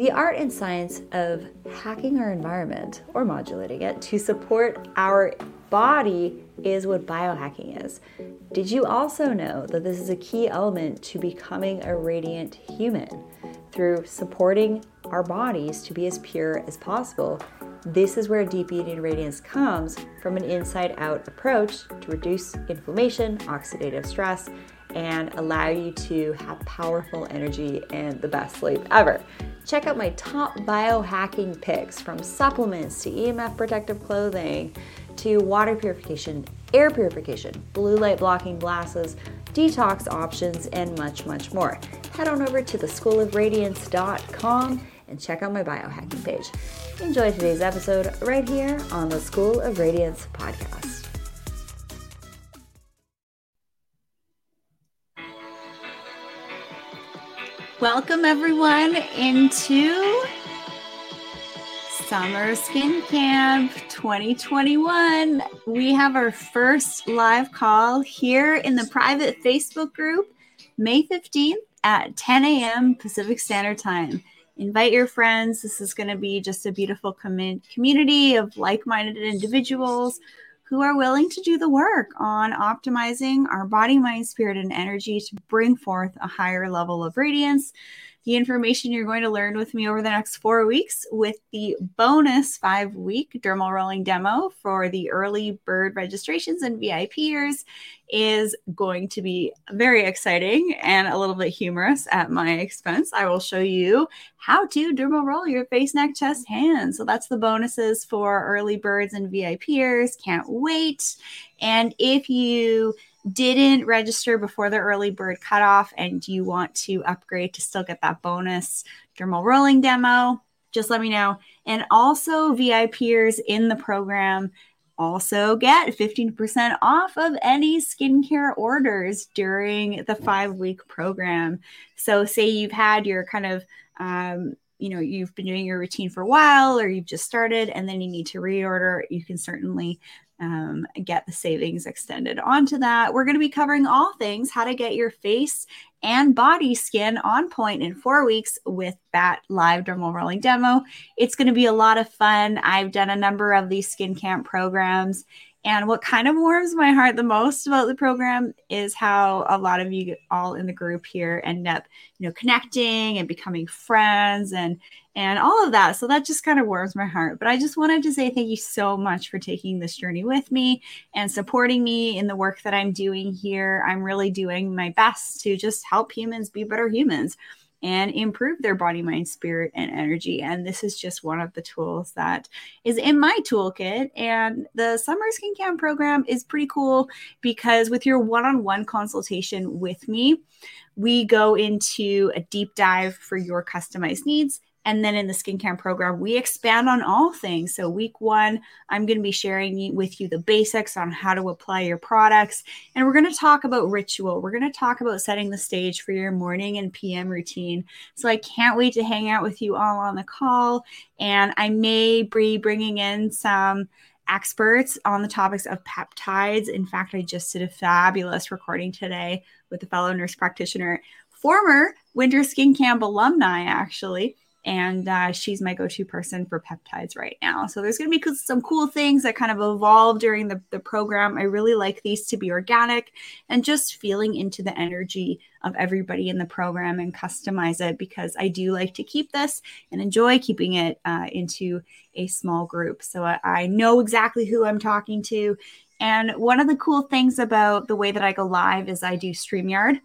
The art and science of hacking our environment or modulating it to support our body is what biohacking is. Did you also know that this is a key element to becoming a radiant human? Through supporting our bodies to be as pure as possible, this is where deep eating radiance comes from an inside out approach to reduce inflammation, oxidative stress, and allow you to have powerful energy and the best sleep ever. Check out my top biohacking picks from supplements to EMF protective clothing to water purification, air purification, blue light blocking glasses, detox options, and much, much more. Head on over to theschoolofradiance.com and check out my biohacking page. Enjoy today's episode right here on the School of Radiance podcast. Welcome, everyone, into Summer Skin Camp 2021. We have our first live call here in the private Facebook group, May 15th at 10 a.m. Pacific Standard Time. Invite your friends. This is going to be just a beautiful com- community of like minded individuals who are willing to do the work on optimizing our body, mind, spirit, and energy to bring forth a higher level of radiance the information you're going to learn with me over the next four weeks with the bonus five week dermal rolling demo for the early bird registrations and VIPers is going to be very exciting and a little bit humorous at my expense. I will show you how to dermal roll your face, neck, chest, hands. So that's the bonuses for early birds and VIPers. Can't wait. And if you didn't register before the early bird cutoff and you want to upgrade to still get that bonus dermal rolling demo, just let me know. And also, VIPers in the program also get 15% off of any skincare orders during the five week program. So, say you've had your kind of um, you know you've been doing your routine for a while or you've just started and then you need to reorder you can certainly um, get the savings extended onto that. We're going to be covering all things how to get your face and body skin on point in four weeks with that live dermal rolling demo. It's going to be a lot of fun. I've done a number of these skin camp programs. And what kind of warms my heart the most about the program is how a lot of you all in the group here end up, you know, connecting and becoming friends and and all of that. So that just kind of warms my heart. But I just wanted to say thank you so much for taking this journey with me and supporting me in the work that I'm doing here. I'm really doing my best to just help humans be better humans and improve their body, mind, spirit, and energy. And this is just one of the tools that is in my toolkit. And the Summer Skin Camp program is pretty cool because with your one on one consultation with me, we go into a deep dive for your customized needs and then in the skincare program, we expand on all things. So, week one, I'm going to be sharing with you the basics on how to apply your products. And we're going to talk about ritual. We're going to talk about setting the stage for your morning and PM routine. So, I can't wait to hang out with you all on the call. And I may be bringing in some experts on the topics of peptides. In fact, I just did a fabulous recording today with a fellow nurse practitioner, former Winter Skin Camp alumni, actually and uh, she's my go-to person for peptides right now. So there's going to be some cool things that kind of evolve during the, the program. I really like these to be organic and just feeling into the energy of everybody in the program and customize it because i do like to keep this and enjoy keeping it uh, into a small group. So I, I know exactly who i'm talking to. And one of the cool things about the way that i go live is i do streamyard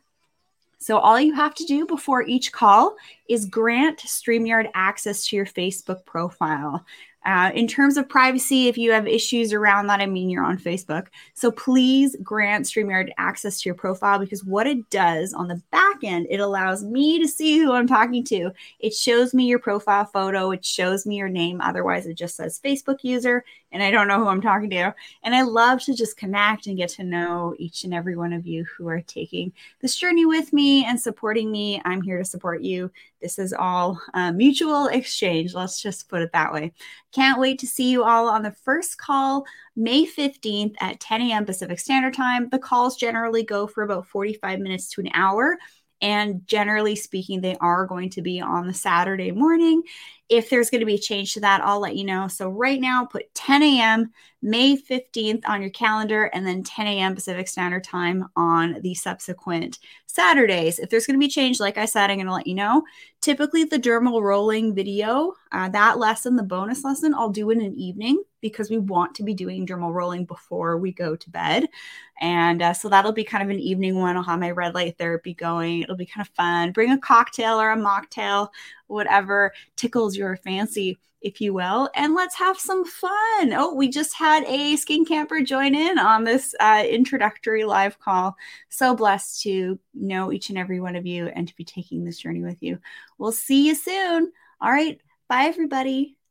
so, all you have to do before each call is grant StreamYard access to your Facebook profile. Uh, in terms of privacy, if you have issues around that, I mean, you're on Facebook. So please grant StreamYard access to your profile because what it does on the back end, it allows me to see who I'm talking to. It shows me your profile photo, it shows me your name. Otherwise, it just says Facebook user and I don't know who I'm talking to. And I love to just connect and get to know each and every one of you who are taking this journey with me and supporting me. I'm here to support you. This is all uh, mutual exchange. Let's just put it that way. Can't wait to see you all on the first call, May 15th at 10 a.m. Pacific Standard Time. The calls generally go for about 45 minutes to an hour. And generally speaking, they are going to be on the Saturday morning. If there's going to be a change to that, I'll let you know. So, right now, put 10 a.m. May 15th on your calendar and then 10 a.m. Pacific Standard Time on the subsequent Saturdays. If there's going to be change, like I said, I'm going to let you know. Typically, the dermal rolling video, uh, that lesson, the bonus lesson, I'll do in an evening because we want to be doing dermal rolling before we go to bed. And uh, so that'll be kind of an evening one. I'll have my red light therapy going. It'll be kind of fun. Bring a cocktail or a mocktail, whatever tickles your fancy if you will, and let's have some fun. Oh, we just had a skin camper join in on this uh, introductory live call. So blessed to know each and every one of you and to be taking this journey with you. We'll see you soon. All right. Bye, everybody.